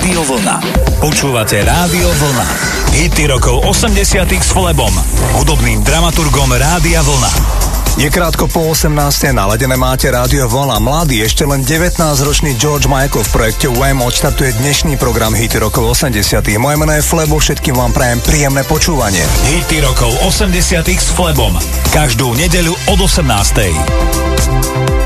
Rádio Vlna. Počúvate Rádio Vlna. Hity rokov 80 s Flebom, hudobným dramaturgom Rádia Vlna. Je krátko po 18. naladené máte rádio Vlna. Mladý, ešte len 19-ročný George Michael v projekte Wham odštartuje dnešný program Hity rokov 80. Moje meno je Flebo, všetkým vám prajem príjemné počúvanie. Hity rokov 80 s Flebom. Každú nedeľu od 18.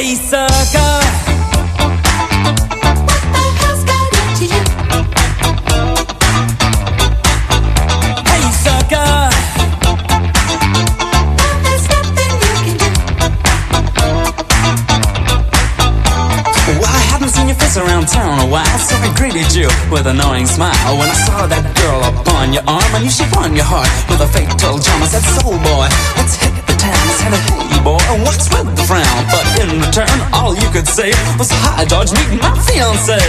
Hey, sucker. What the hell's got into you? Hey, sucker. Now there's nothing you can do. Well, I hadn't seen your face around town a while, so I greeted you with a knowing smile. When I saw that girl upon your arm, and you she your heart with a fatal charm. I said, soul boy, let's hit the town. Hey boy, what's with the frown? But in return, all you could say Was, hi George, meet my fiancé.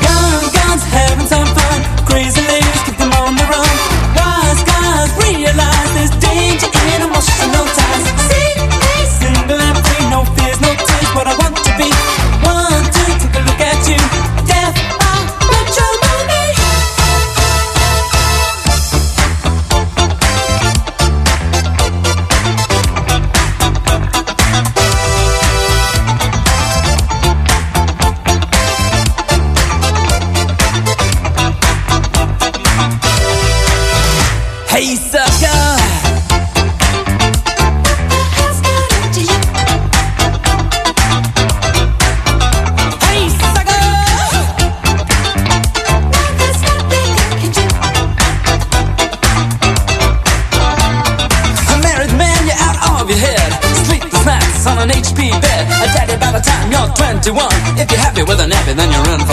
Young guns having some fun. Crazy ladies keep them on the run. Wise guys realize there's danger in emotional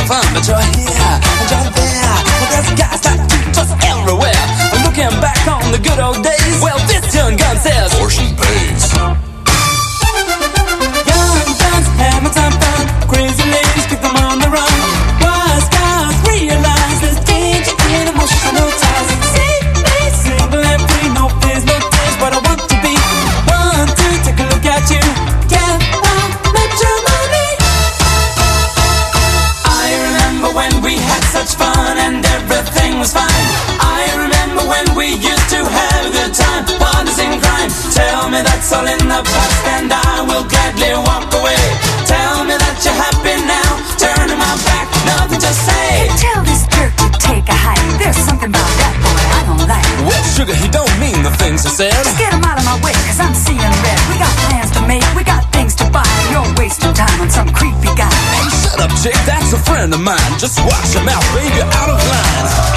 fun, but you're here and you're there. Well, there's guys like you just everywhere. I'm looking back on the good old days. Well, this young gun says. Watch your mouth, baby, out of line.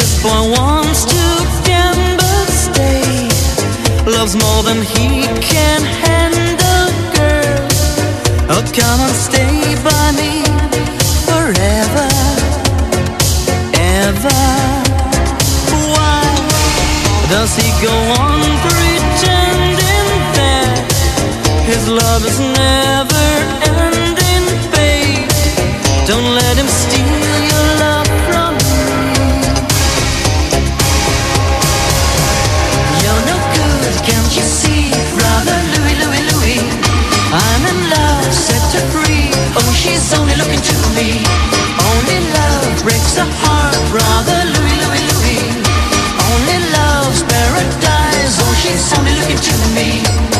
This boy wants to gamble, stay. Loves more than he can handle, girl. Oh, come and stay by me forever, ever. Why does he go on pretending that his love is never ending, babe? Don't let him steal your love. is only looking to me. Only love breaks a heart, brother Louie, Louie, Louie. Only love's paradise. Oh, she's only looking to me.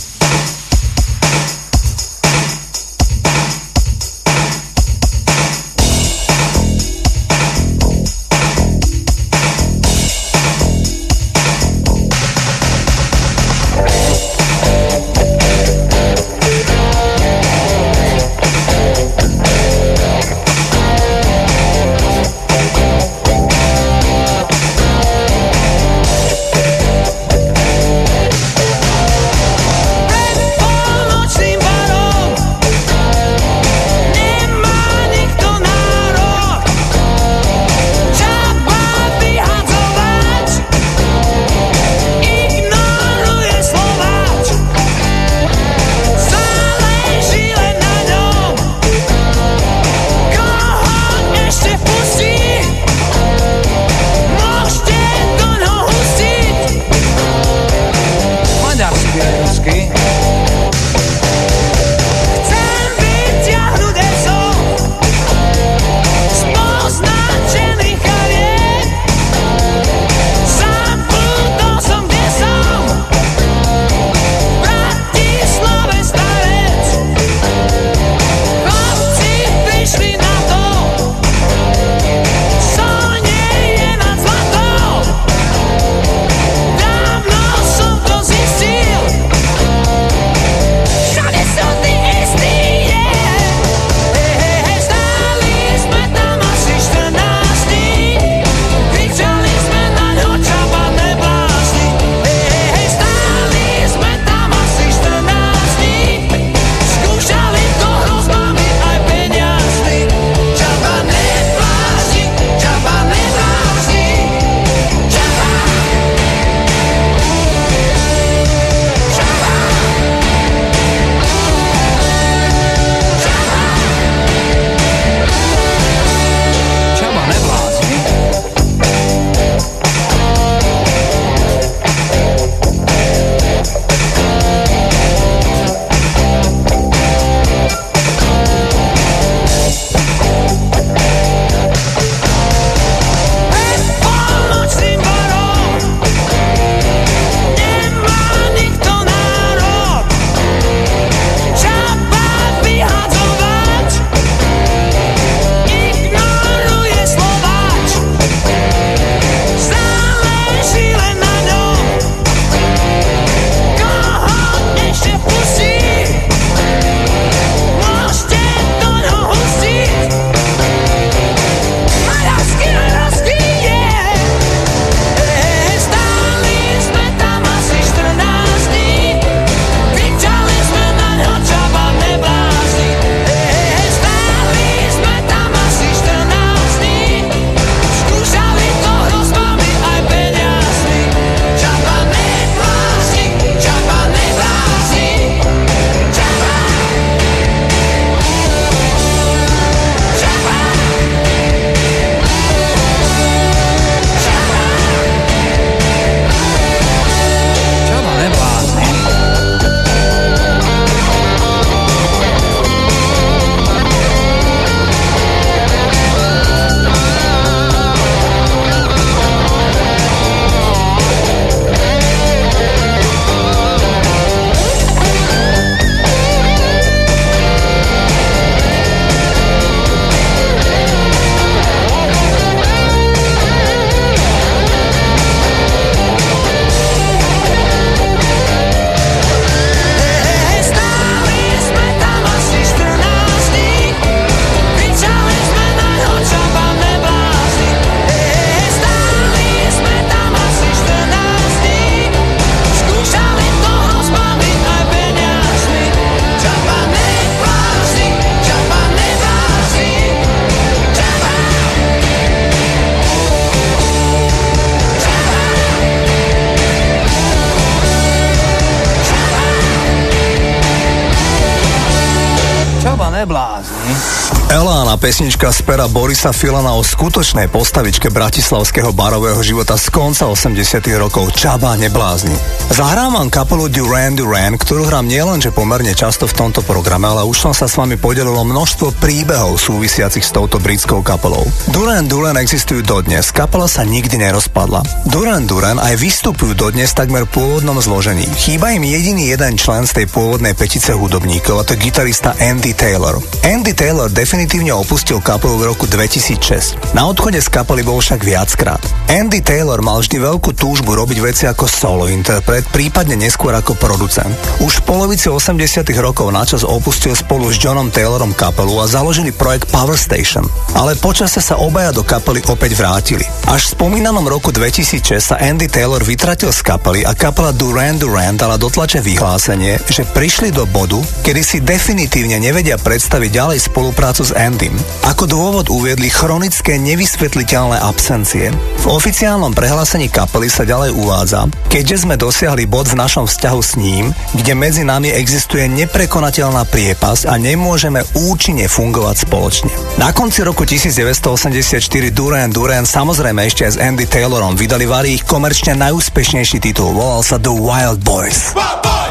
z pera Borisa Filana o skutočnej postavičke bratislavského barového života z konca 80 rokov Čaba neblázni. Zahrávam kapelu Duran Duran, ktorú hrám nielenže pomerne často v tomto programe, ale už som sa s vami podelilo množstvo príbehov súvisiacich s touto britskou kapelou. Duran Duran existujú dodnes, kapela sa nikdy nerozpadla. Duran Duran aj vystupujú dodnes takmer pôvodnom zložení. Chýba im jediný jeden člen z tej pôvodnej petice hudobníkov, a to gitarista Andy Taylor. Andy Taylor definitívne opustil kapelu v roku 2006. Na odchode z kapely bol však viackrát. Andy Taylor mal vždy veľkú túžbu robiť veci ako solo interpret, prípadne neskôr ako producent. Už v polovici 80 rokov načas opustil spolu s Johnom Taylorom kapelu a založili projekt Power Station. Ale počase sa obaja do kapely opäť vrátili. Až v spomínanom roku 2006 sa Andy Taylor vytratil z kapely a kapela Duran Duran dala dotlače vyhlásenie, že prišli do bodu, kedy si definitívne nevedia predstaviť ďalej spoluprácu s Andym. Ako dôvod uviedli chronické nevysvetliteľné absencie. V oficiálnom prehlásení kapely sa ďalej uvádza, keďže sme dosiahli bod v našom vzťahu s ním, kde medzi nami existuje neprekonateľná priepas a nemôžeme účinne fungovať spoločne. Na konci roku 1984 Duran Duran samozrejme ešte aj s Andy Taylorom vydali vari ich komerčne najúspešnejší titul, volal sa The Wild Boys. Wild Boys!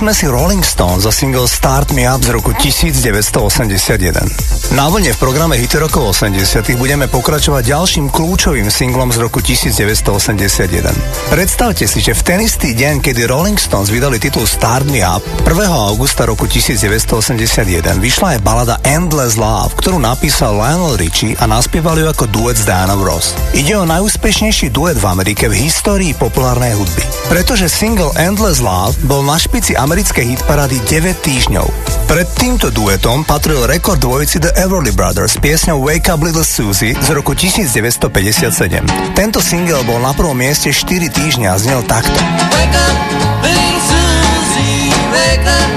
Sme si Rolling Stones za single Start Me Up z roku 1981. Na vlne v programe Hity rokov 80 budeme pokračovať ďalším kľúčovým singlom z roku 1981. Predstavte si, že v ten istý deň, kedy Rolling Stones vydali titul Start Me Up, 1. augusta roku 1981 vyšla aj balada Endless Love, ktorú napísal Lionel Richie a naspieval ju ako duet s Diana Ross. Ide o najúspešnejší duet v Amerike v histórii populárnej hudby. Pretože single Endless Love bol na špici americkej hitparády 9 týždňov. Pred týmto duetom patril rekord dvojici The Everly Brothers piesňou Wake Up Little Susie z roku 1957. Tento single bol na prvom mieste 4 týždňa a znel takto. Wake up, little Susie, wake up.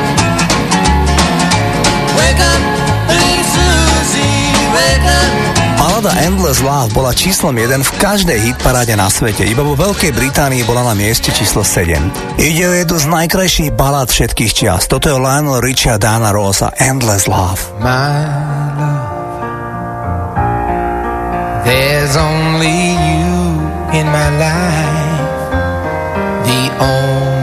Wake up, little Susie, wake up. Balada Endless Love bola číslom 1 v každej hitparáde na svete, iba vo Veľkej Británii bola na mieste číslo 7. Ide o jednu z najkrajších balad všetkých čias. Toto je Lionel Richie a Dana Rosa Endless Love. My There's only you in my life, the only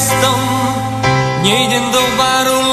gestom, nie idę do baru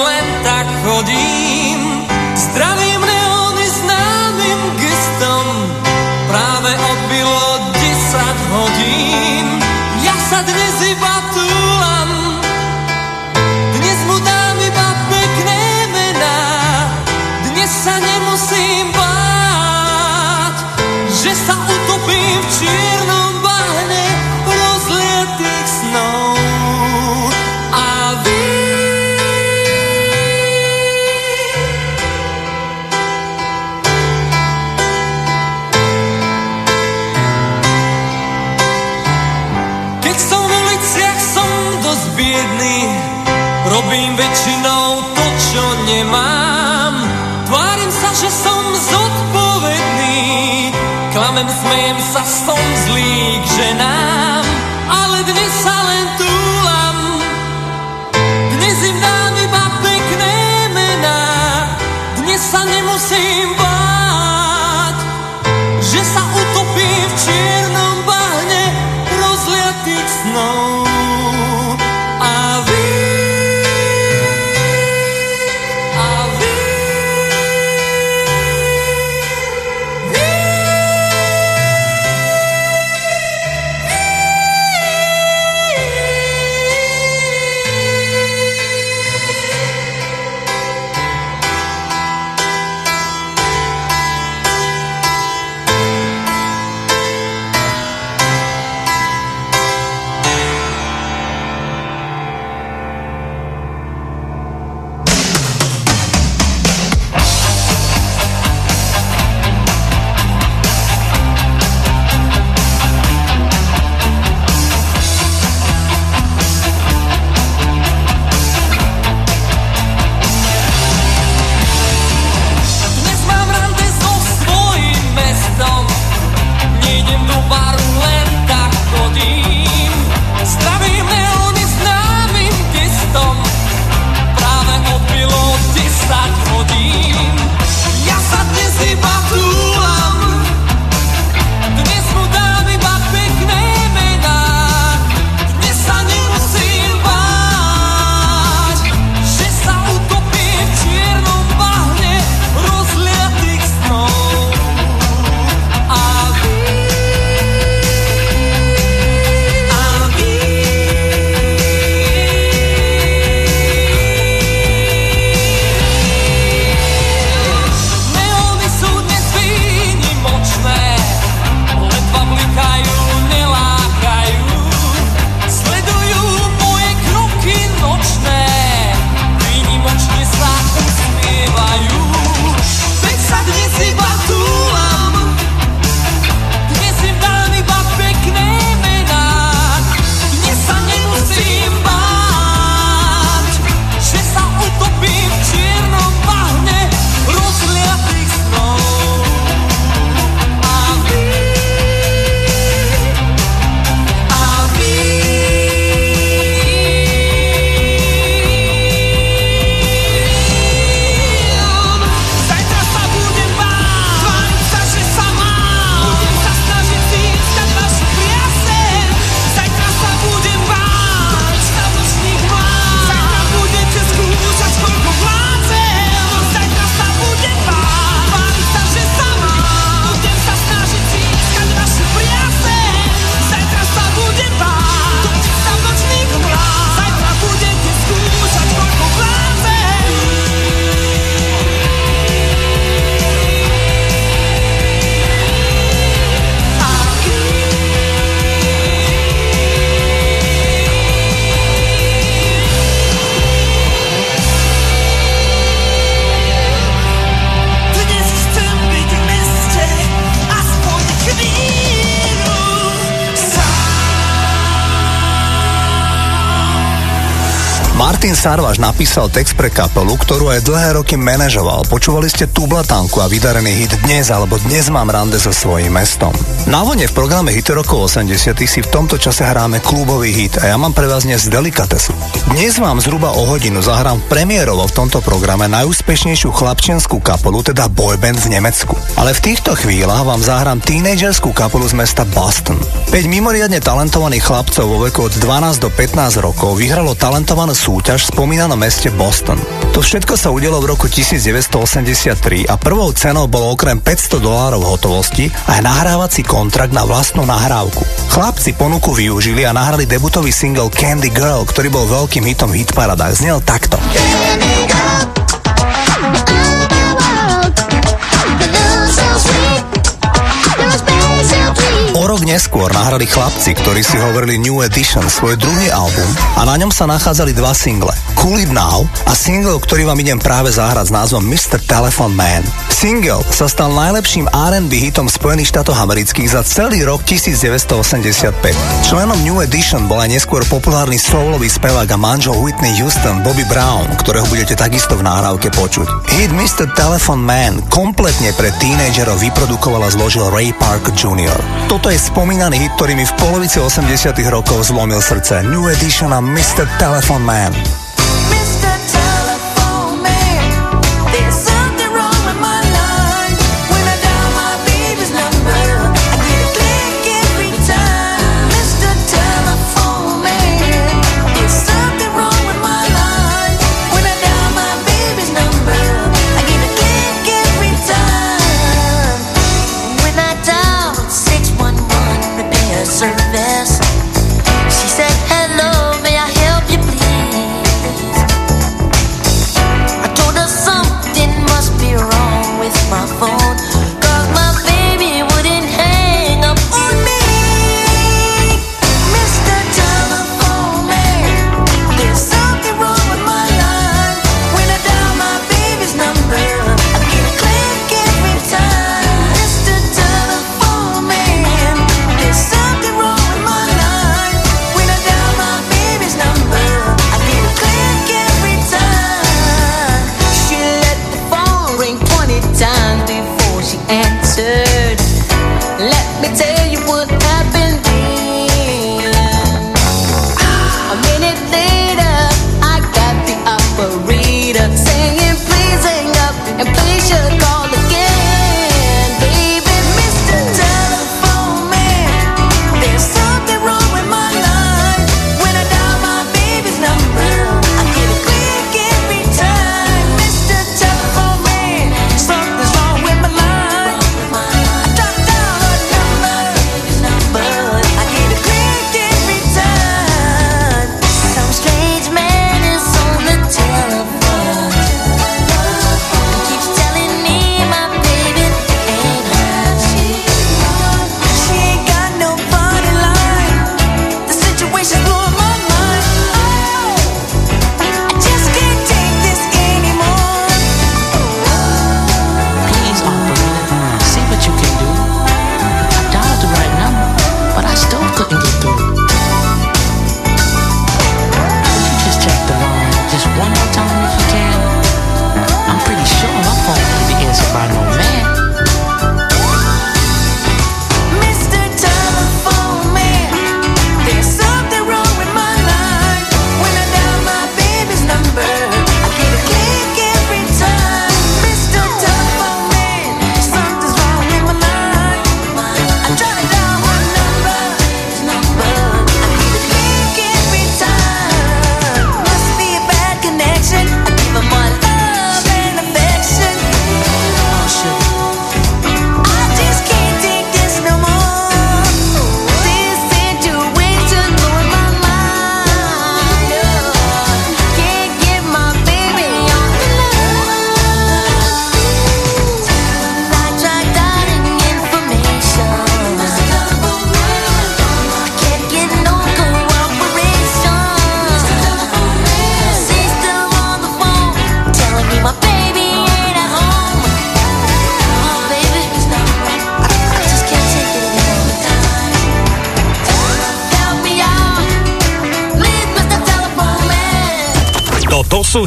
Sarvaš napísal text pre kapelu, ktorú aj dlhé roky manažoval. Počúvali ste Tublatanku a vydarený hit Dnes alebo Dnes mám rande so svojím mestom. Na vlne v programe Hit rokov 80 si v tomto čase hráme klubový hit a ja mám pre vás dnes delikatesu. Dnes vám zhruba o hodinu zahrám premiérovo v tomto programe najúspešnejšiu chlapčenskú kapelu, teda boyband v Nemecku. Ale v týchto chvíľach vám zahrám tínedžerskú kapelu z mesta Boston. 5 mimoriadne talentovaných chlapcov vo veku od 12 do 15 rokov vyhralo talentovanú súťaž v spomínanom meste Boston. To všetko sa udelo v roku 1983 a prvou cenou bolo okrem 500 dolárov hotovosti aj nahrávací kontrakt na vlastnú nahrávku. Chlapci ponuku využili a nahrali debutový single Candy Girl, ktorý bol veľkým hitom v hitparadách. Znel takto. Candy Girl. Neskôr nahrali chlapci, ktorí si hovorili New Edition, svoj druhý album a na ňom sa nachádzali dva single. Cool It Now a single, ktorý vám idem práve zahrať s názvom Mr. Telephone Man. Single sa stal najlepším R&B hitom Spojených štátov amerických za celý rok 1985. Členom New Edition bol aj neskôr populárny soulový spevák a manžel Whitney Houston Bobby Brown, ktorého budete takisto v náhrávke počuť. Hit Mr. Telephone Man kompletne pre tínedžerov vyprodukoval a zložil Ray Parker Jr. Toto je spomínaný hit, ktorý mi v polovici 80 rokov zlomil srdce. New Edition a Mr. Telephone Man.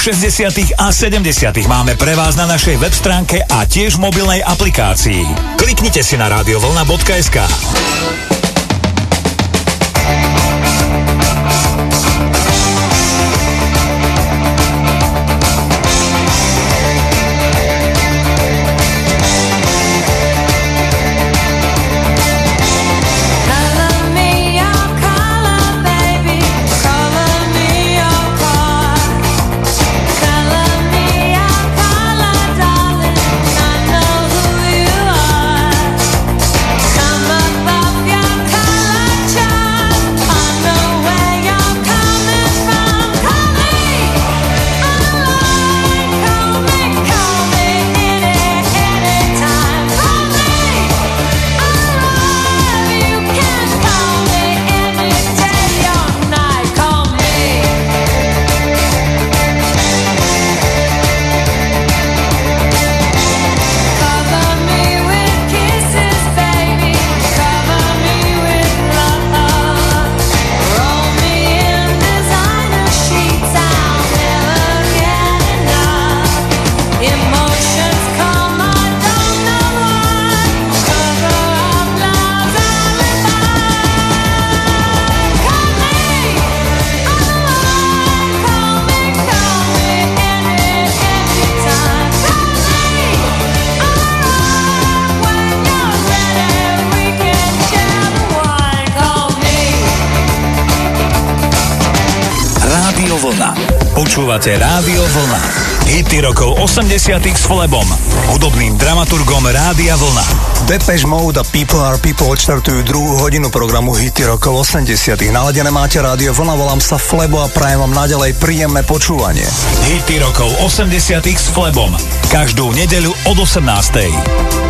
rokov 60. a 70. máme pre vás na našej web stránke a tiež mobilnej aplikácii. Kliknite si na radiovolna.sk. 80 s Flebom, hudobným dramaturgom Rádia Vlna. Depeche Mode a People are People odštartujú druhú hodinu programu Hity rokov 80 Naladené máte Rádio Vlna, volám sa Flebo a prajem vám naďalej príjemné počúvanie. Hity rokov 80 s Flebom. Každú nedeľu od 18.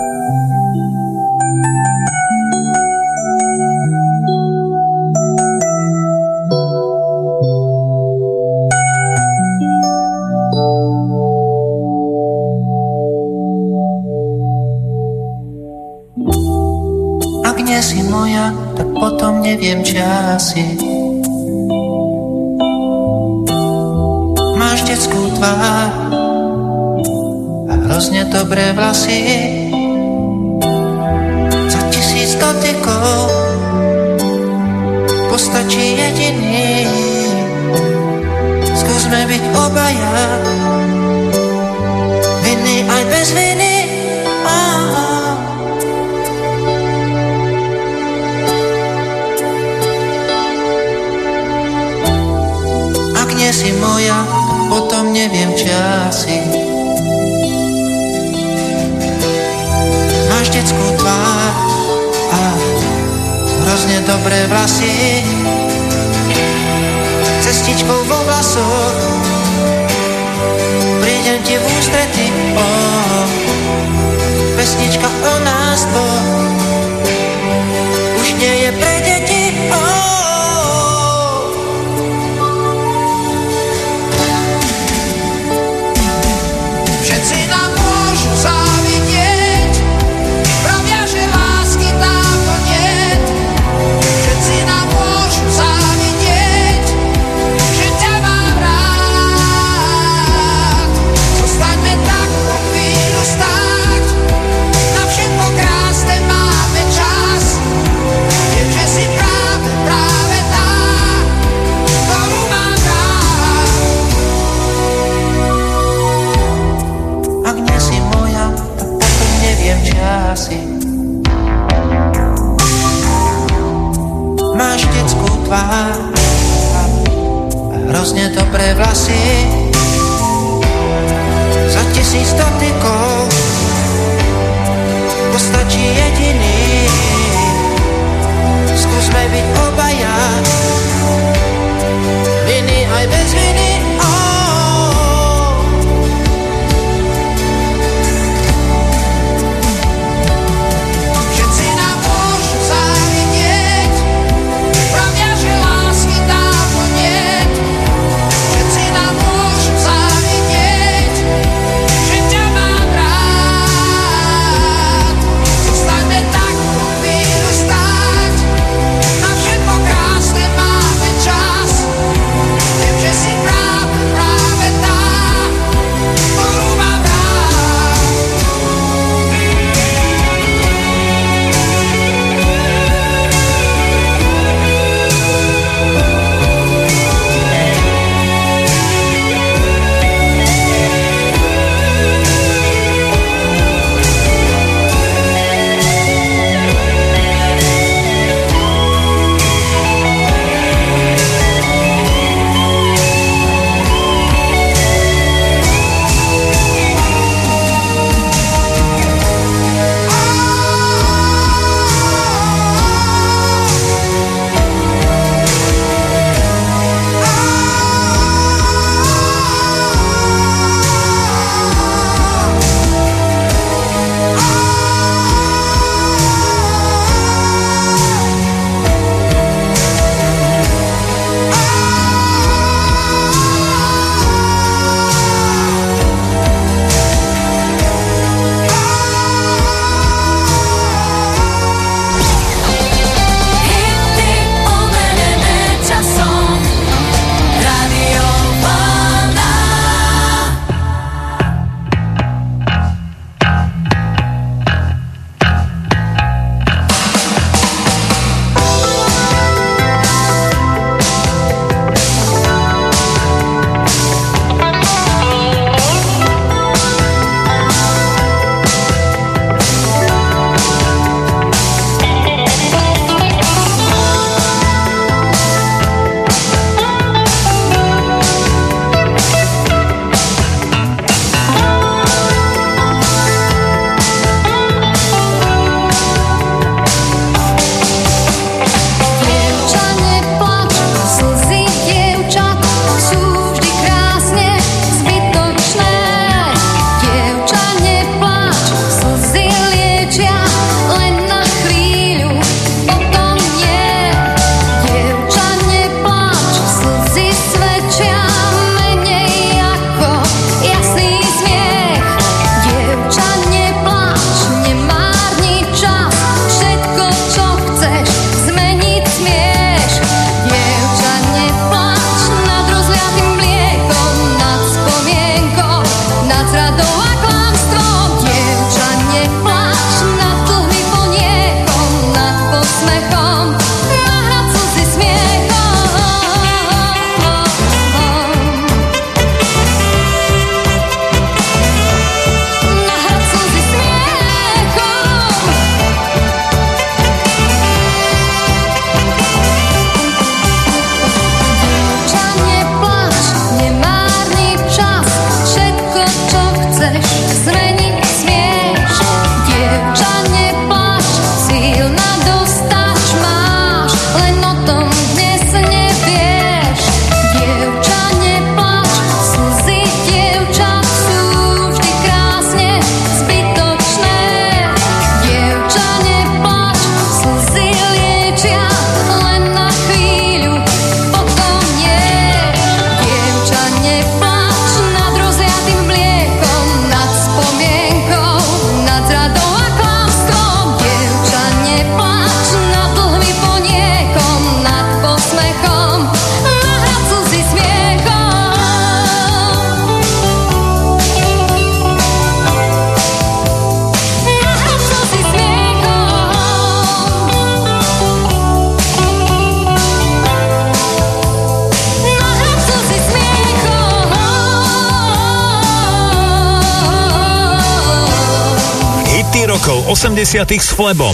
80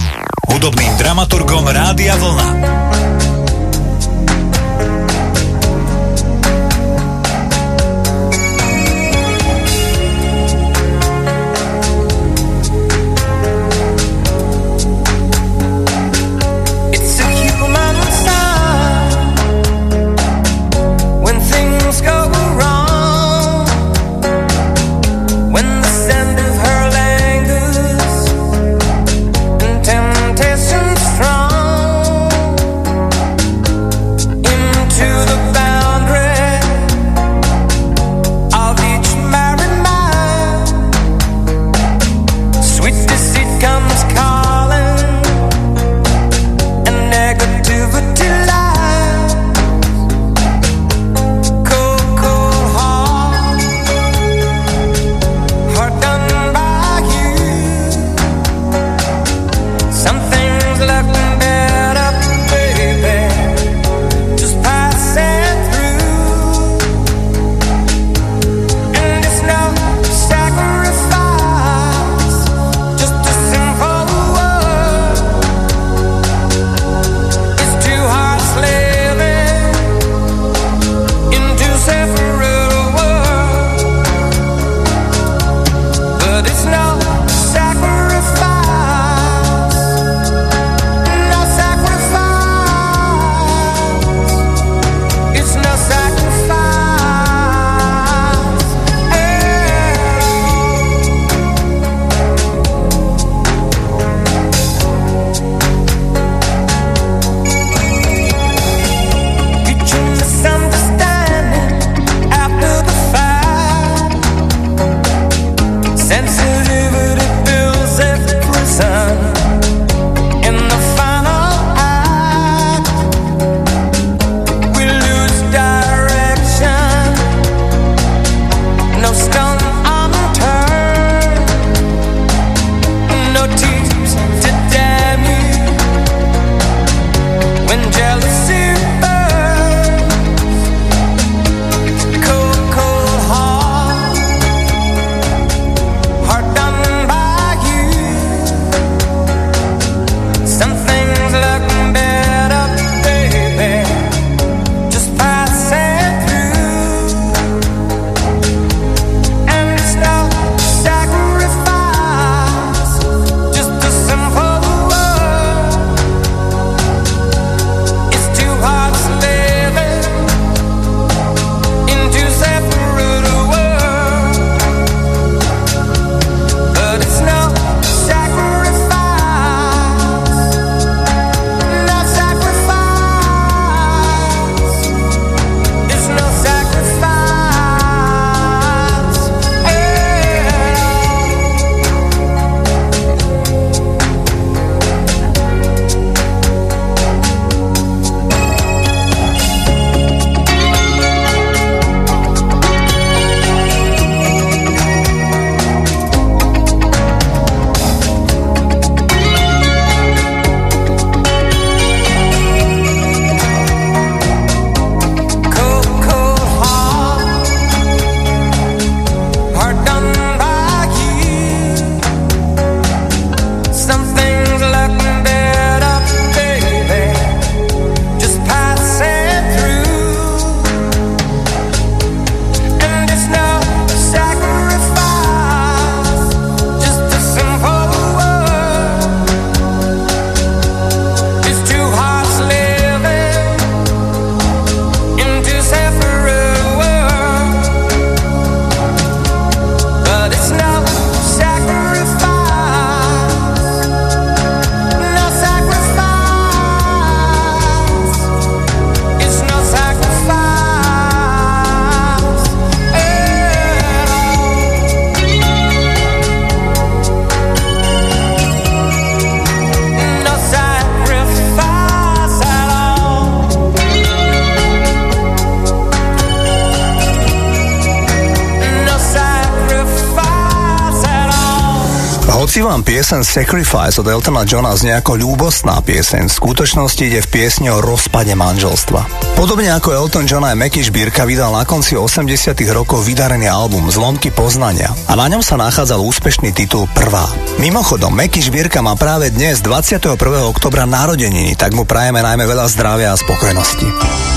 Piesen Sacrifice od Eltona Johna znie ako ľúbostná pieseň, v skutočnosti ide v piesni o rozpade manželstva. Podobne ako Elton John aj Meky Šbírka vydal na konci 80 rokov vydarený album Zlomky poznania a na ňom sa nachádzal úspešný titul Prvá. Mimochodom, Meky Šbírka má práve dnes 21. oktobra narodeniny, tak mu prajeme najmä veľa zdravia a spokojnosti.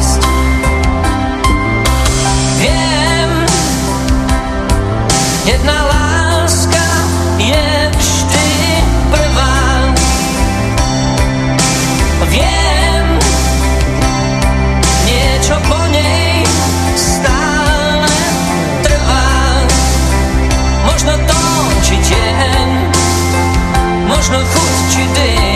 National food that you did.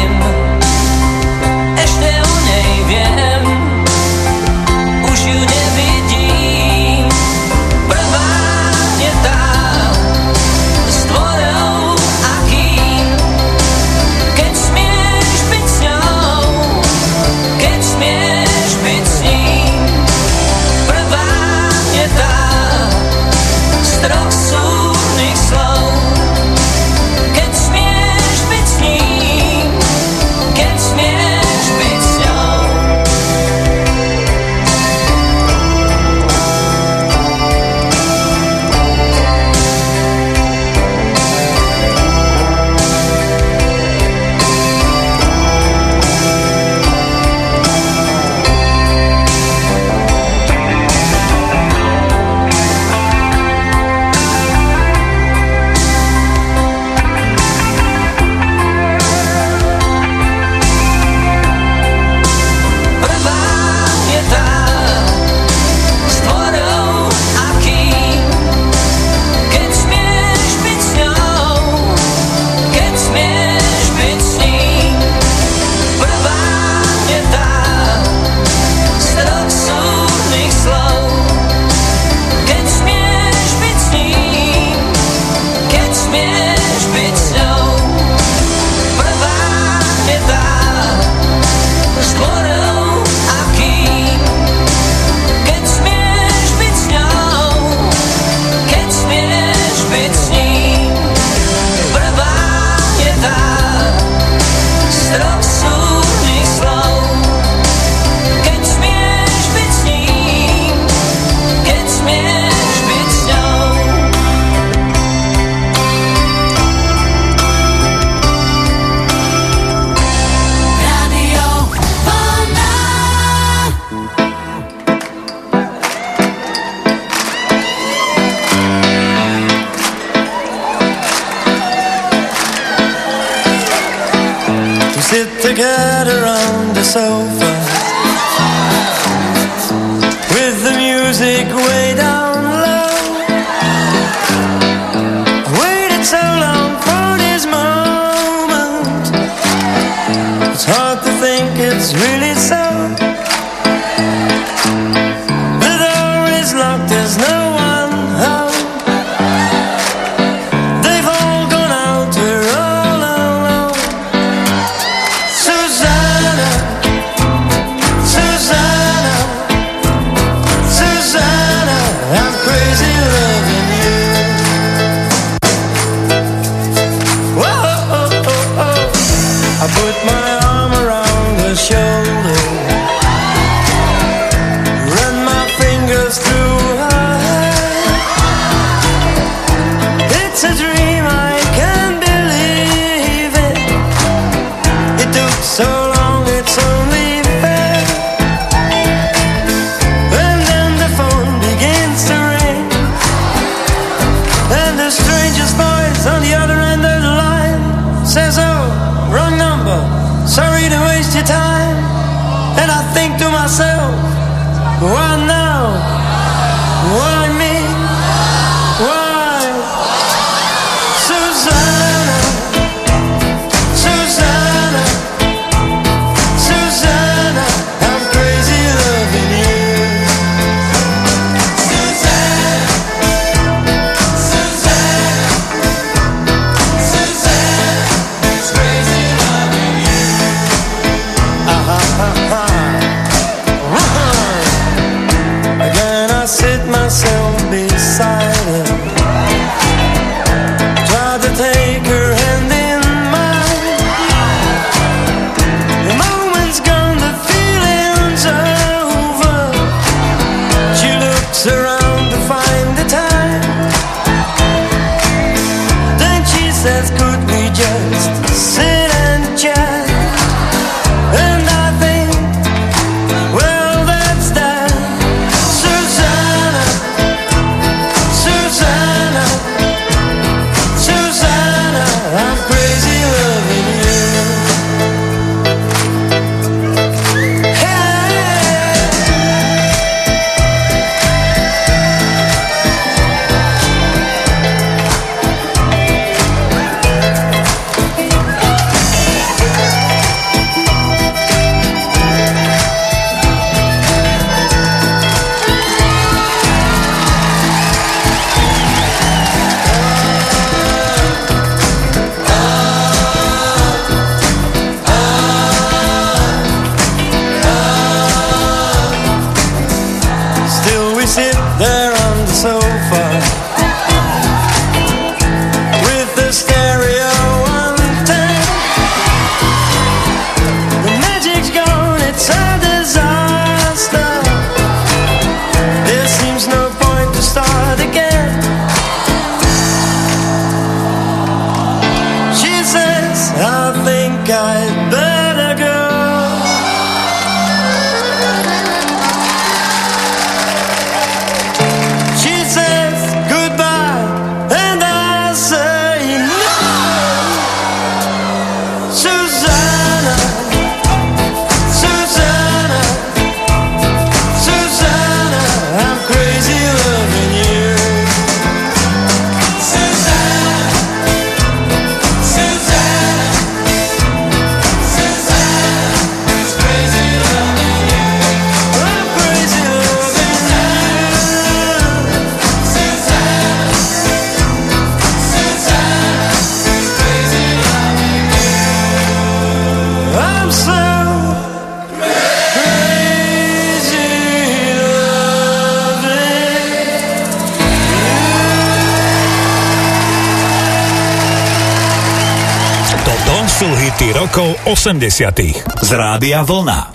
80 z Rádia Vlna.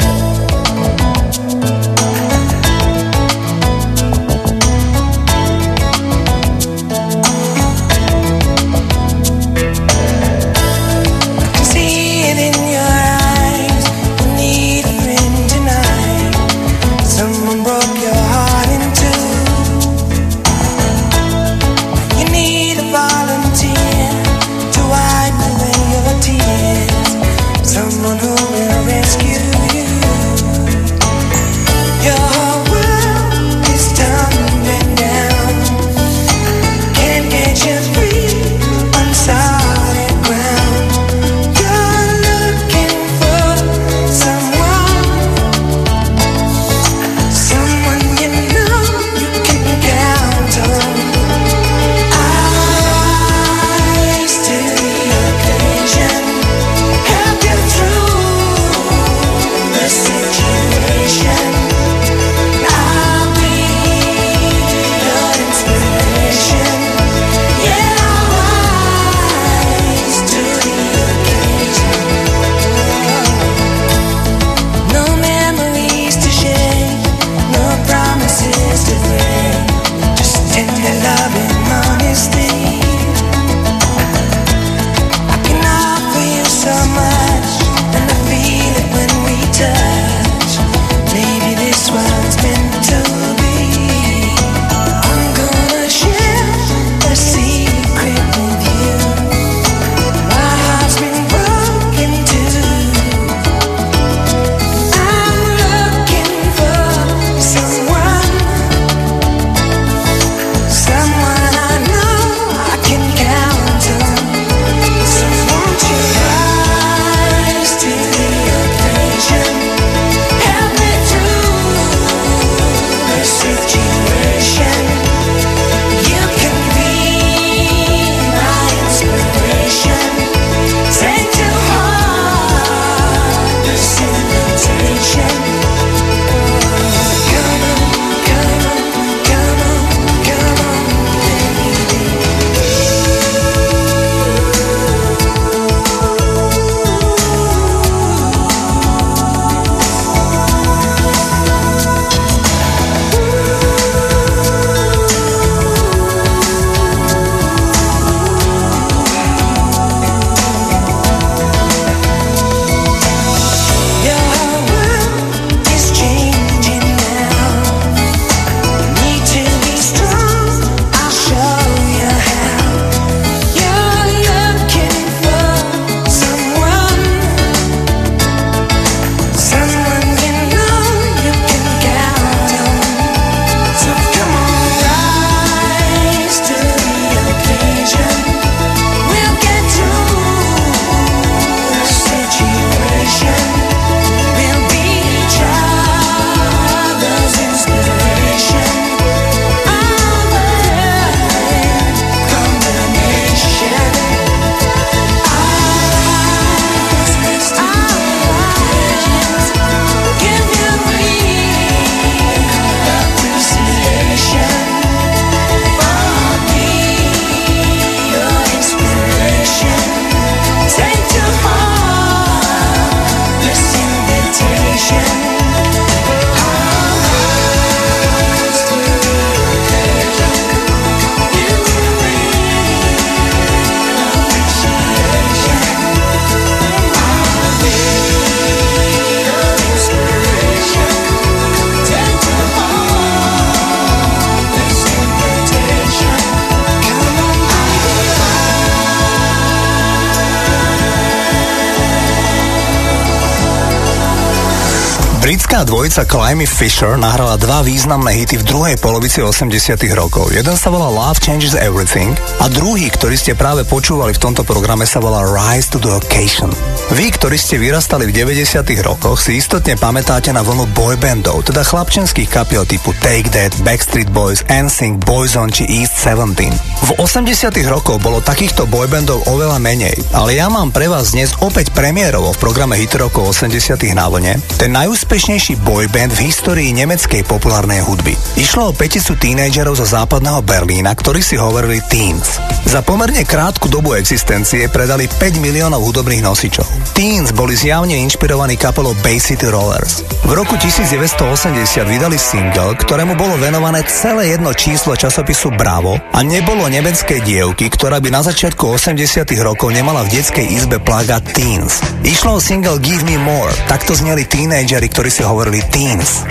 Britská dvojica Climby Fisher nahrala dva významné hity v druhej polovici 80 rokov. Jeden sa volá Love Changes Everything a druhý, ktorý ste práve počúvali v tomto programe, sa volá Rise to the Occasion. Vy, ktorí ste vyrastali v 90 rokoch, si istotne pamätáte na vlnu boybandov, teda chlapčenských kapiel typu Take That, Backstreet Boys, NSYNC, Boyzone či East 17. V 80 rokoch bolo takýchto boybandov oveľa menej, ale ja mám pre vás dnes opäť premiérovo v programe Hit rokov 80 na vlne ten najúspešnejší boyband v histórii nemeckej populárnej hudby. Išlo o peticu tínejdžerov zo západného Berlína, ktorí si hovorili Teens. Za pomerne krátku dobu existencie predali 5 miliónov hudobných nosičov. Teens boli zjavne inšpirovaní kapelou Bay City Rollers. V roku 1980 vydali single, ktorému bolo venované celé jedno číslo časopisu Bravo a nebolo nemeckej dievky, ktorá by na začiatku 80 rokov nemala v detskej izbe plagát Teens. Išlo o single Give Me More, takto zneli teenagery, ktorí si hovorili Teens.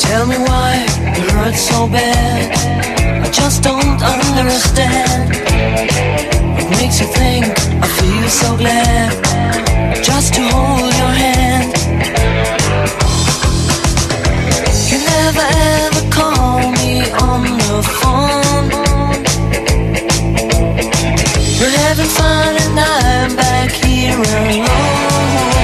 Tell me why it hurts so bad. I just don't understand. What makes you think I feel so glad just to hold your hand? You never ever call me on the phone. We're having fun and I'm back here alone.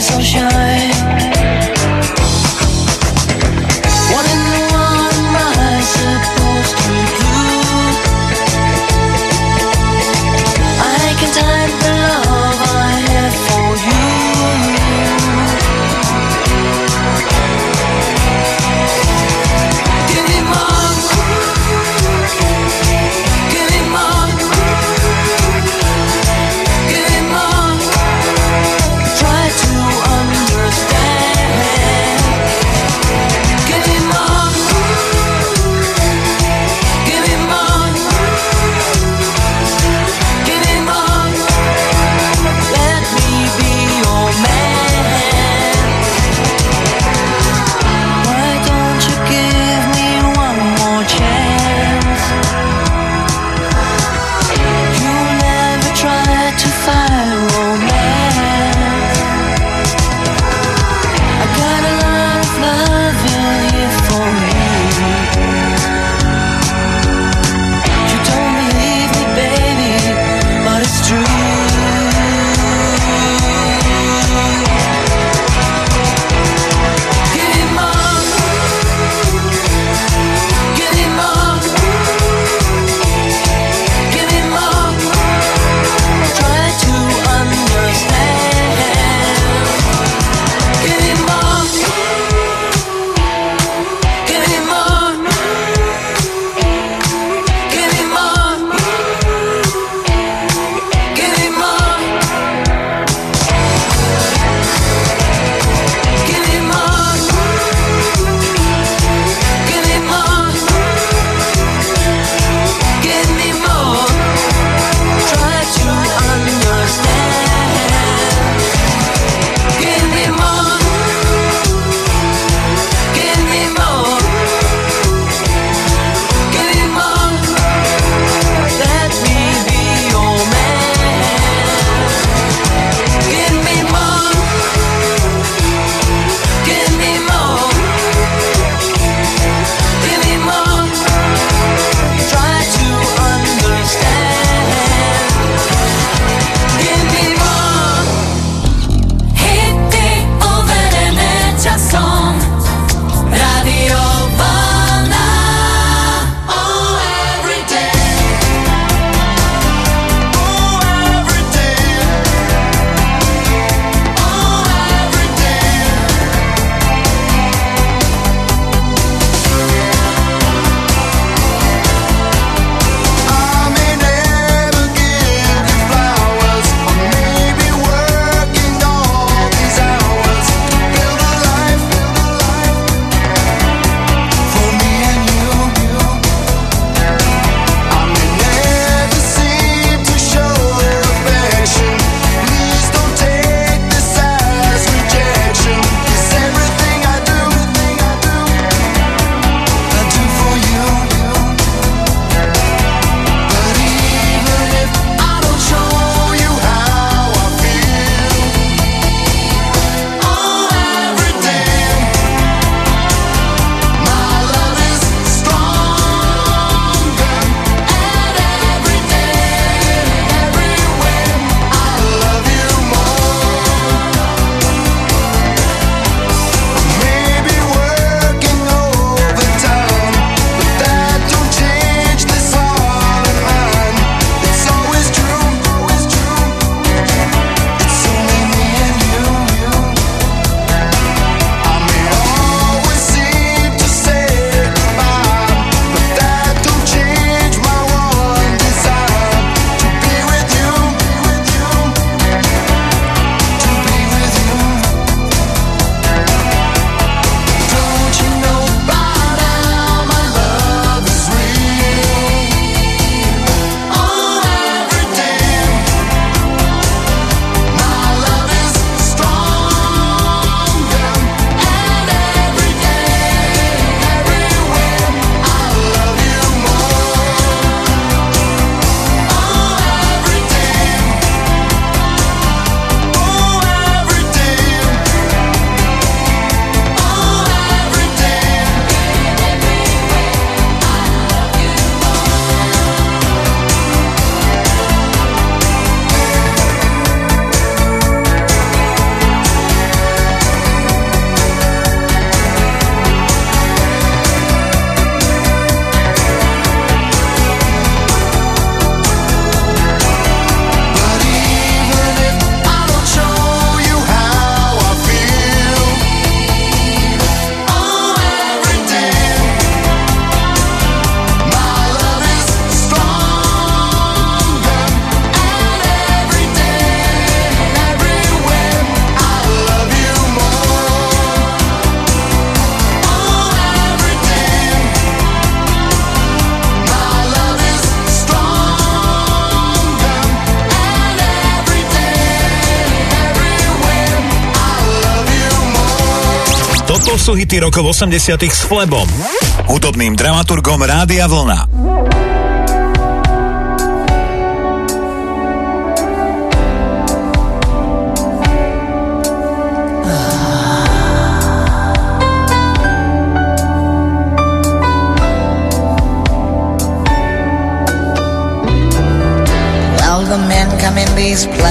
You hity rokov 80 s Flebom, hudobným dramaturgom Rádia Vlna. Well, the men come in these places.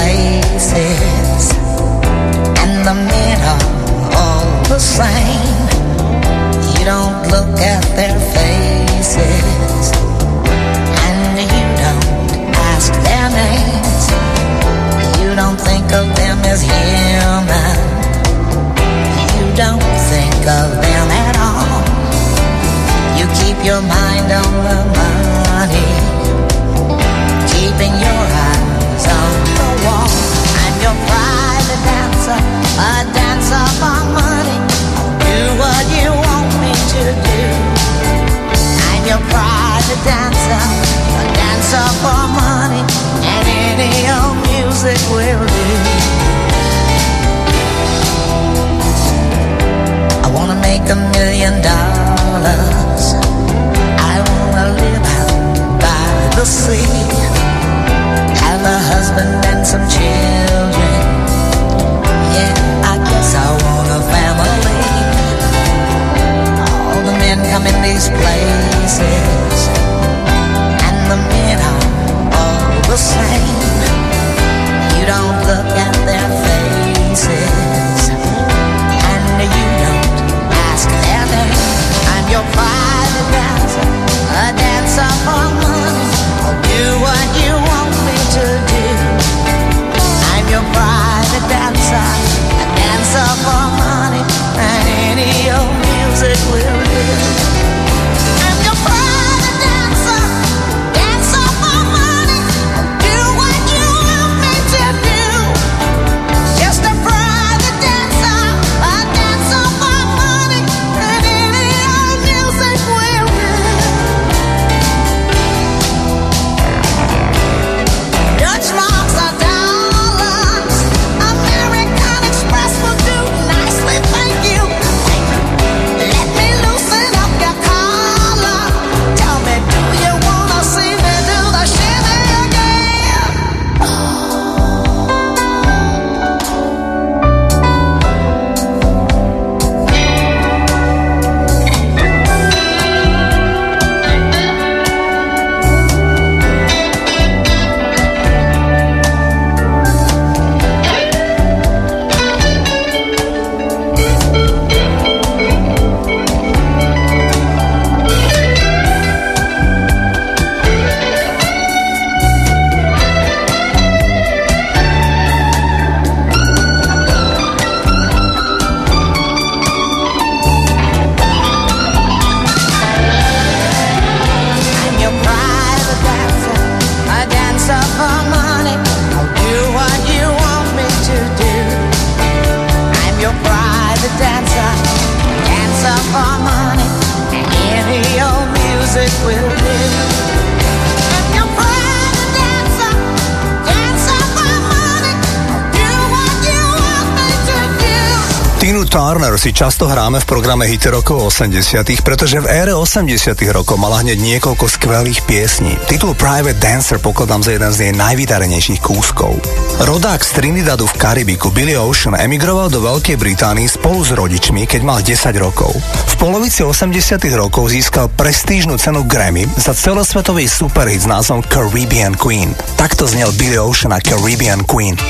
and some children. Yeah, I guess I want a family. All the men come in these places, and the men are all the same. You don't look at si často hráme v programe Hity rokov 80 pretože v ére 80 rokov mala hneď niekoľko skvelých piesní. Titul Private Dancer pokladám za jeden z jej najvydarenejších kúskov. Rodák z Trinidadu v Karibiku Billy Ocean emigroval do Veľkej Británii spolu s rodičmi, keď mal 10 rokov. V polovici 80 rokov získal prestížnu cenu Grammy za celosvetový superhit s názvom Caribbean Queen. Takto znel Billy Ocean a Caribbean Queen.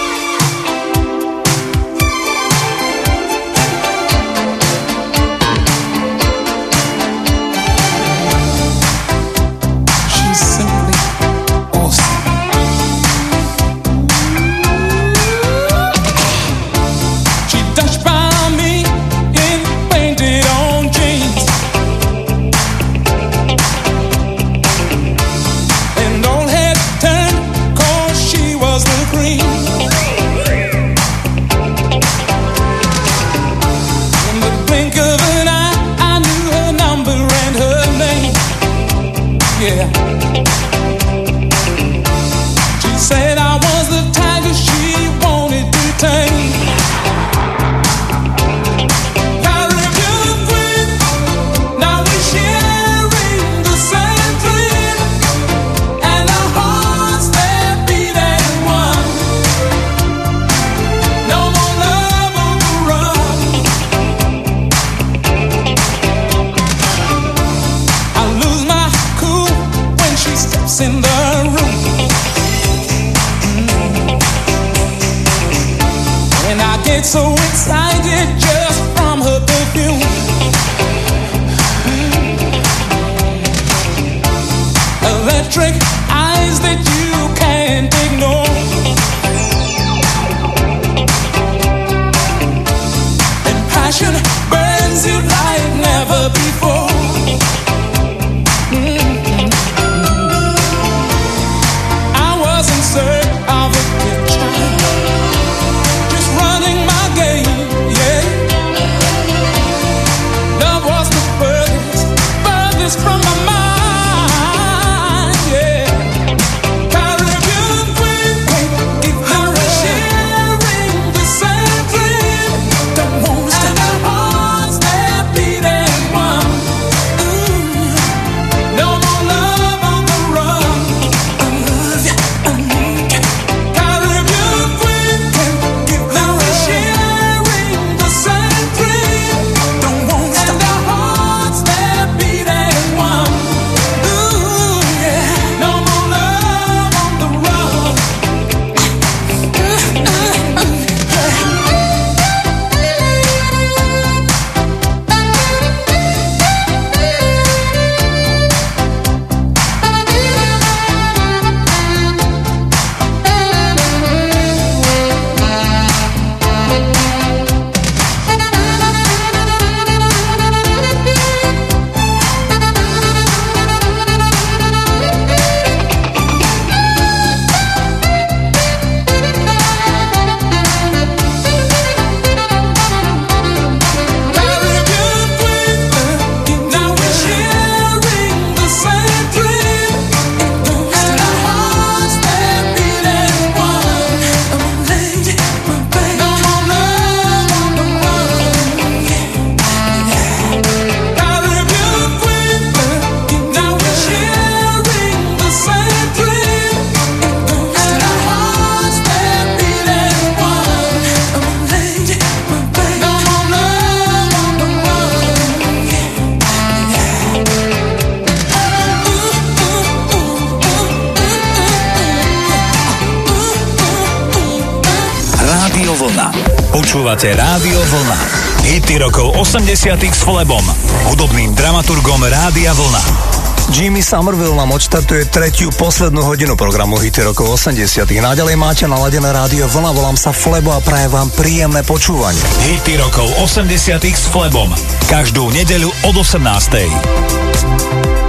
Flebom hudobným dramaturgom Rádia Vlna. Jimmy Somerville nám odštartuje tretiu poslednú hodinu programu Hity rokov 80. Naďalej máte naladené rádio Vlna, volám sa Flebo a praje vám príjemné počúvanie. Hity rokov 80. s Flebom. Každú nedeľu od 18.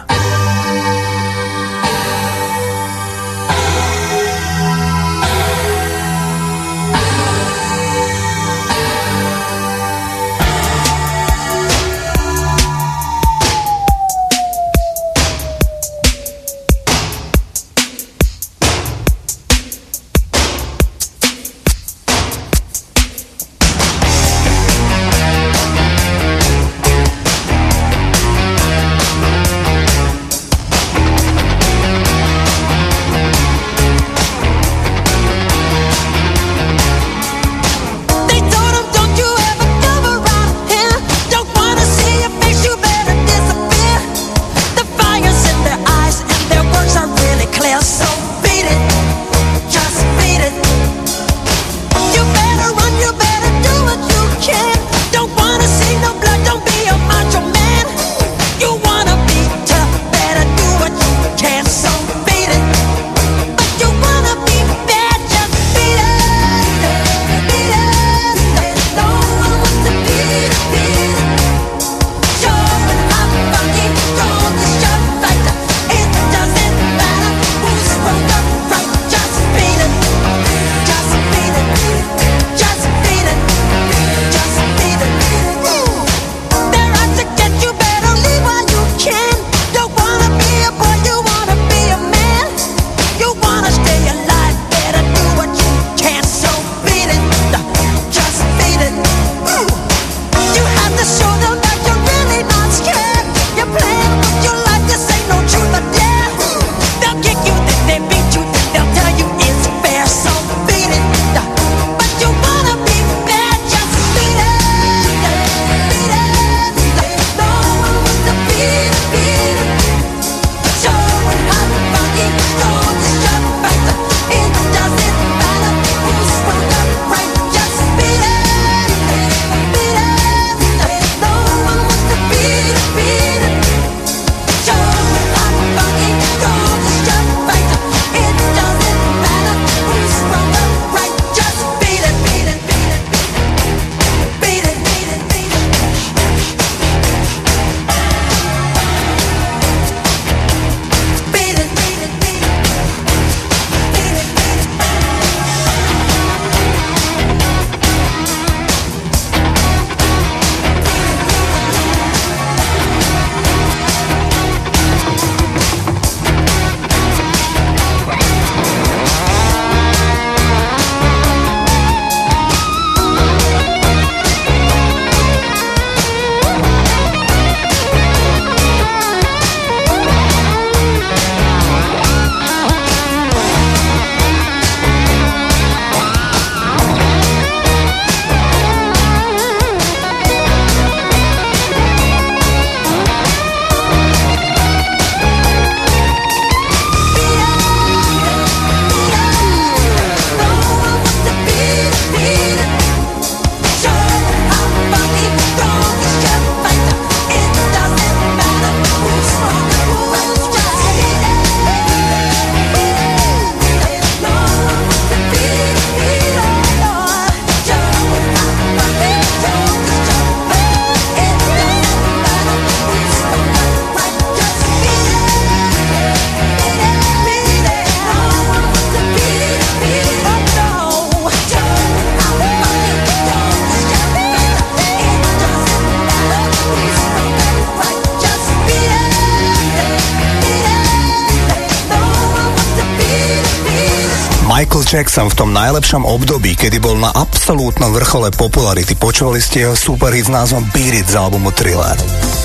Jackson v tom najlepšom období, kedy bol na absolútnom vrchole popularity. Počúvali ste jeho superhit s názvom Beat It z albumu Thriller.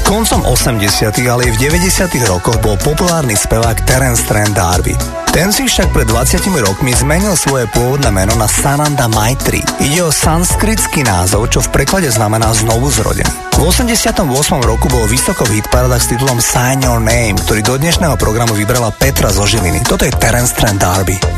Koncom 80 ale aj v 90 rokoch bol populárny spevák Terence Trent Darby. Ten si však pred 20 rokmi zmenil svoje pôvodné meno na Sananda Maitri. Ide o sanskritský názov, čo v preklade znamená znovu zrodený. V 88 roku bol vysoko v hitparadách s titulom Sign Your Name, ktorý do dnešného programu vybrala Petra zo Žiliny. Toto je Terence Trent Darby.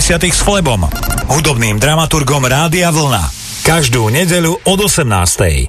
90. s Flebom, hudobným dramaturgom Rádia Vlna. Každú nedeľu od 18.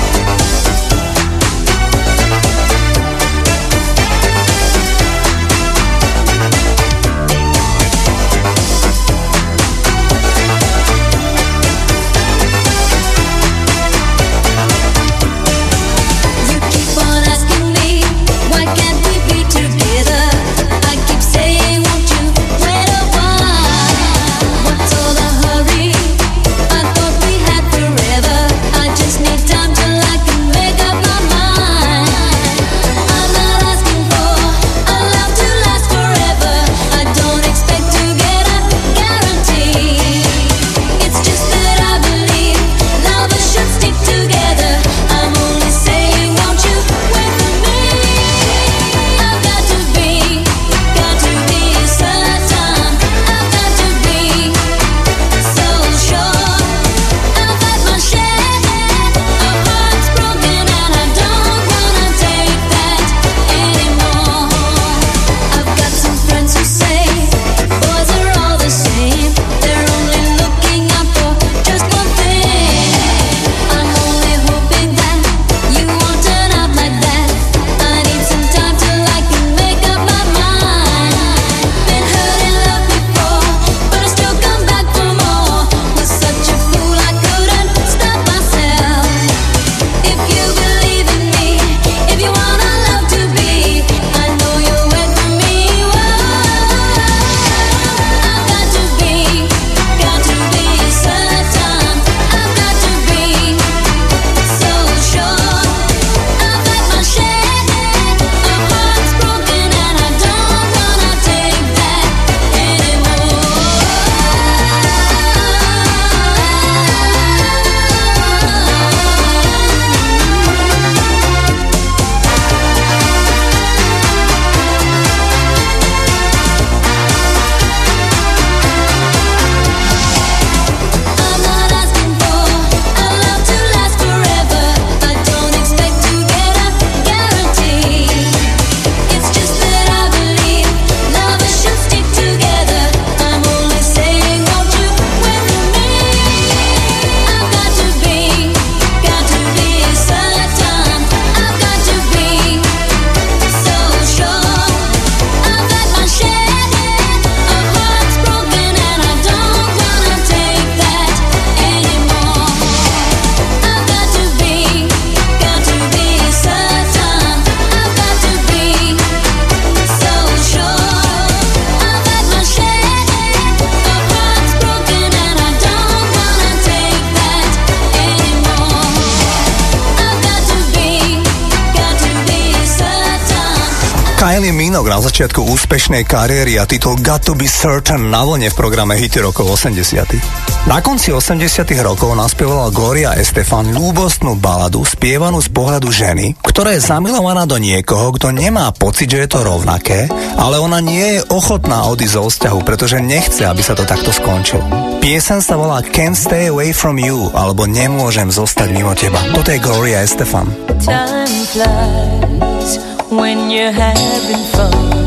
začiatku úspešnej kariéry a titul Got to be Certain na vlne v programe Hity rokov 80. Na konci 80 rokov naspievala Gloria Estefan ľúbostnú baladu spievanú z pohľadu ženy, ktorá je zamilovaná do niekoho, kto nemá pocit, že je to rovnaké, ale ona nie je ochotná odísť zo vzťahu, pretože nechce, aby sa to takto skončilo. Piesen sa volá Can't Stay Away From You alebo Nemôžem zostať mimo teba. Toto je Gloria Estefan. Time flies when you're having fun.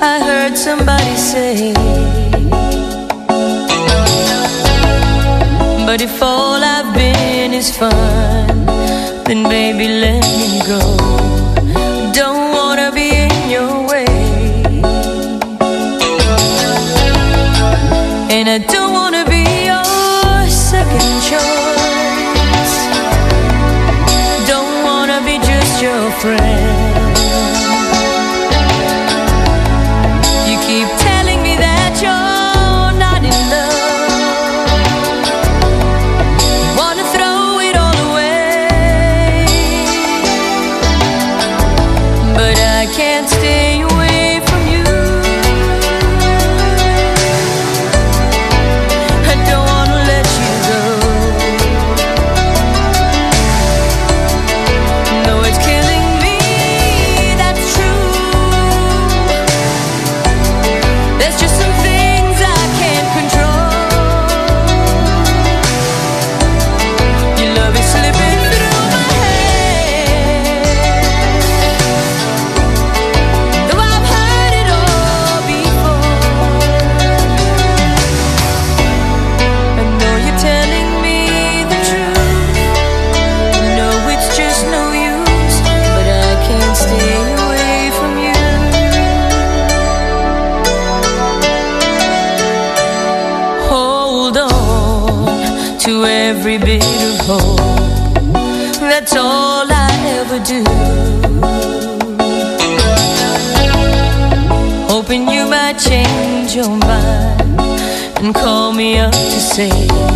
I heard somebody say, But if all I've been is fun, then baby let me go. To say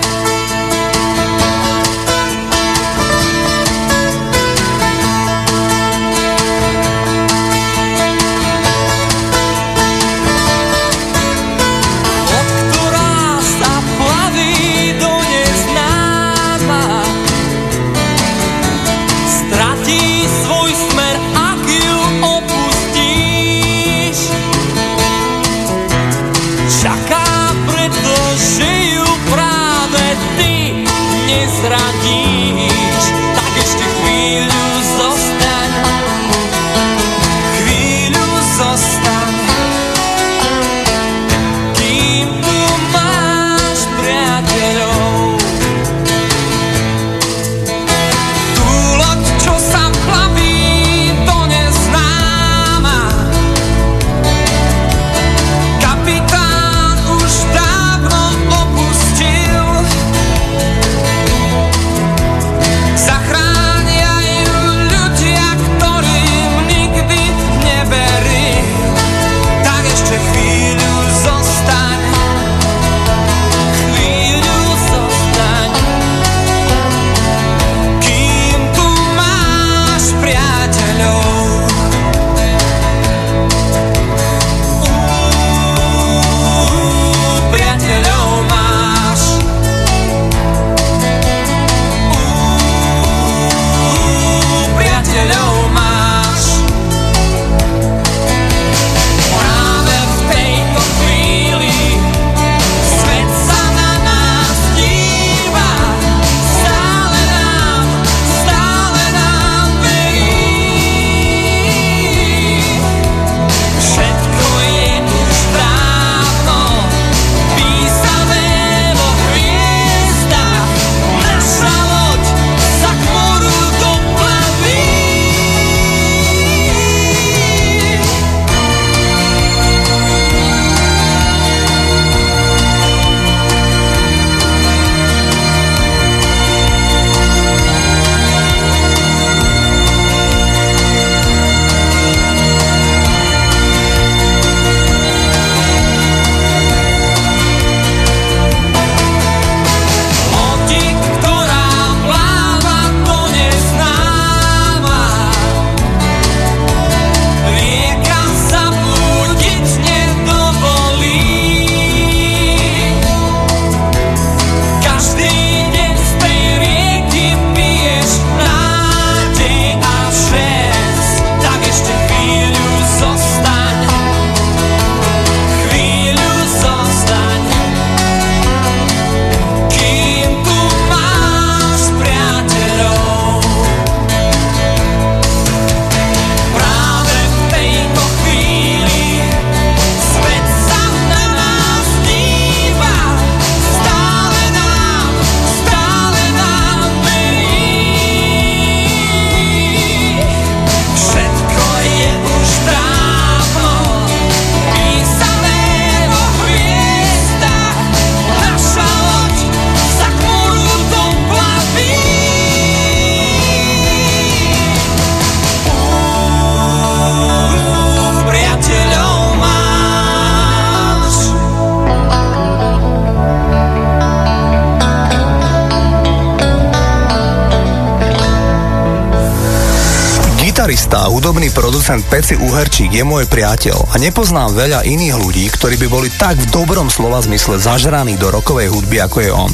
Producent Peci Uherčík je môj priateľ a nepoznám veľa iných ľudí, ktorí by boli tak v dobrom slova zmysle zažraní do rokovej hudby, ako je on.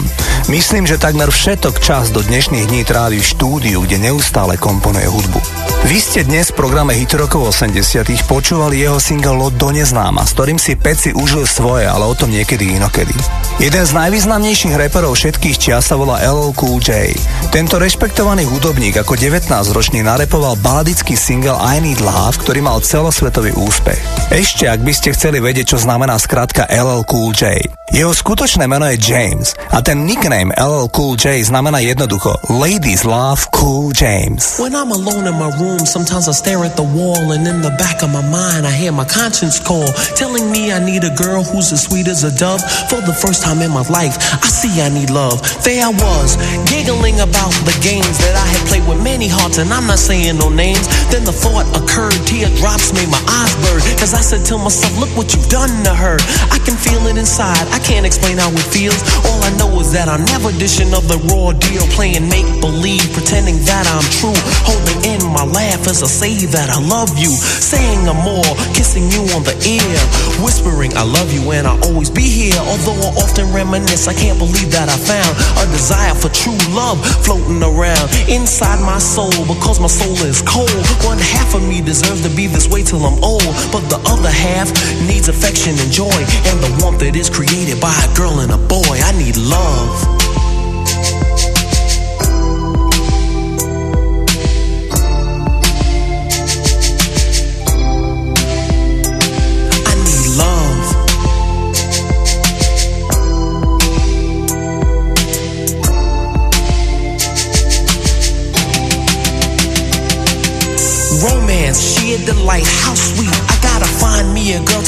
Myslím, že takmer všetok čas do dnešných dní trávi v štúdiu, kde neustále komponuje hudbu. Vy ste dnes v programe Hit rokov 80 počúvali jeho single Lot do neznáma, s ktorým si Peci užil svoje, ale o tom niekedy inokedy. Jeden z najvýznamnejších reperov všetkých čias sa volá LL Cool J. Tento rešpektovaný hudobník ako 19-ročný narepoval baladický single I Need Love, ktorý mal celosvetový úspech. Ešte, ak by ste chceli vedieť, čo znamená skratka LL Cool J. Jeho skutočné meno je James a ten nickname LL Cool J znamená jednoducho Ladies Love Cool James. When I'm alone in my room, sometimes I stare at the wall, and in the back of my mind, I hear my conscience call, telling me I need a girl who's as sweet as a dove. For the first time in my life, I see I need love. There I was, giggling about the games that I had played with many hearts, and I'm not saying no names. Then the thought occurred, teardrops made my eyes burn, cause I said to myself, look what you've done to her. I can feel it inside, I can't explain how it feels. All I know is that I'm never dishing of the raw deal, playing make believe, pretending that I'm true. Holding in my laugh as I say that I love you, saying I'm more, kissing you on the ear, whispering I love you and I'll always be here. Although I often reminisce, I can't believe that I found a desire for true love floating around inside my soul because my soul is cold. One half of me deserves to be this way till I'm old, but the other half needs affection and joy and the warmth that is created by a girl and a boy. I need love.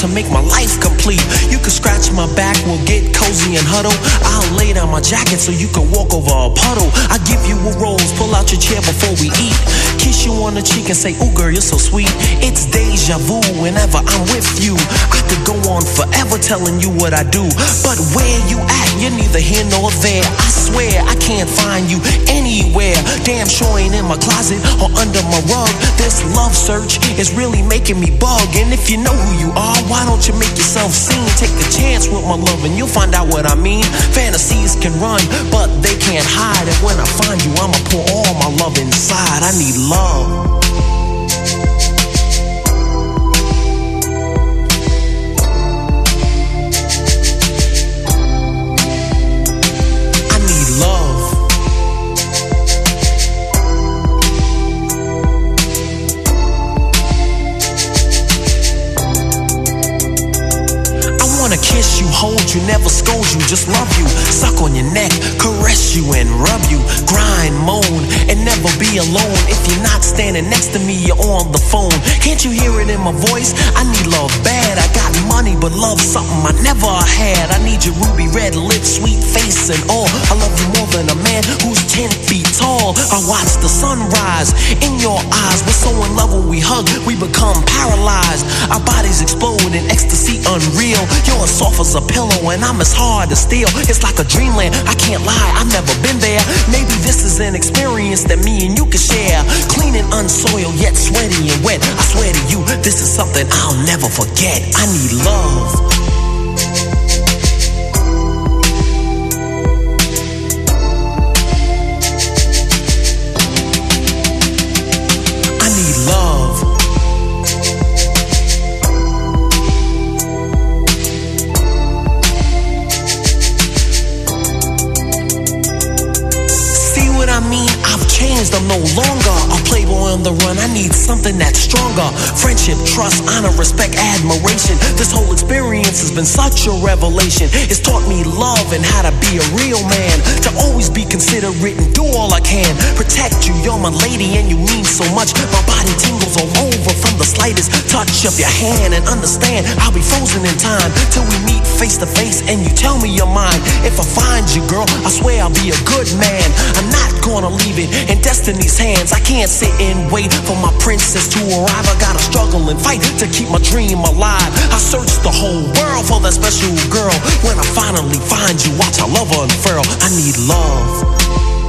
To make my life complete. Can scratch my back, we'll get cozy and huddle. I'll lay down my jacket so you can walk over a puddle. I give you a rose, pull out your chair before we eat. Kiss you on the cheek and say, Ooh, girl, you're so sweet. It's deja vu whenever I'm with you. I could go on forever telling you what I do. But where you at, you're neither here nor there. I swear I can't find you anywhere. Damn sure ain't in my closet or under my rug. This love search is really making me bug. And if you know who you are, why don't you make yourself seen? Take a chance with my love and you'll find out what I mean. Fantasies can run, but they can't hide. And when I find you, I'ma pour all my love inside. I need love. Hold you, never scold you, just love you. Suck on your neck, caress you and rub you. Grind, moan, and never be alone. If you're not standing next to me, you're on the phone. Can't you hear it in my voice? I need love bad. I got money, but love something I never had. I need your ruby red lips, sweet face, and all. I love you more than a man who's 10 feet tall. I watch the sunrise in your eyes. We're so in love when we hug, we become paralyzed. Our bodies explode in ecstasy unreal. You're as soft as a pillow, and I'm as hard as steel. It's like a dreamland. I can't lie, I've never been there. Maybe this is an experience that me and you can share. Clean and unsoiled, yet sweaty and wet. I swear to you, this is something I'll never forget. I need love. I'm no longer a playboy on the run. I need something that's stronger. Friendship, trust, honor, respect, admiration. This whole experience has been such a revelation. It's taught me love and how to be a real man. To always be considerate and do all I can. Protect you, you're my lady and you mean so much. Touch of your hand. And understand, I'll be frozen in time till we meet face to face and you tell me your mind. If I find you, girl, I swear I'll be a good man. I'm not gonna leave it in destiny's hands. I can't sit and wait for my princess to arrive. I gotta struggle and fight to keep my dream alive. I search the whole world for that special girl. When I finally find you, watch our love unfurl. I need love.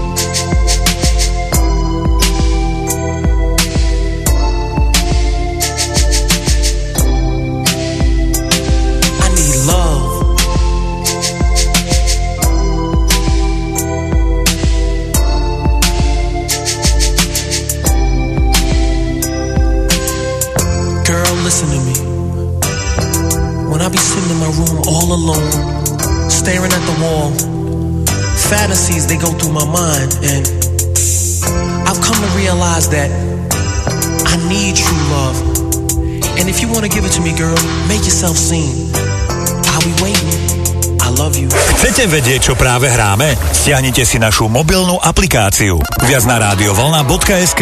they go through my mind. And I've come to realize that I need true love. And if you want to give it to me, girl, make yourself seen. I'll be waiting. Chcete vedieť, čo práve hráme? Stiahnite si našu mobilnú aplikáciu. Viac na rádiovolna.sk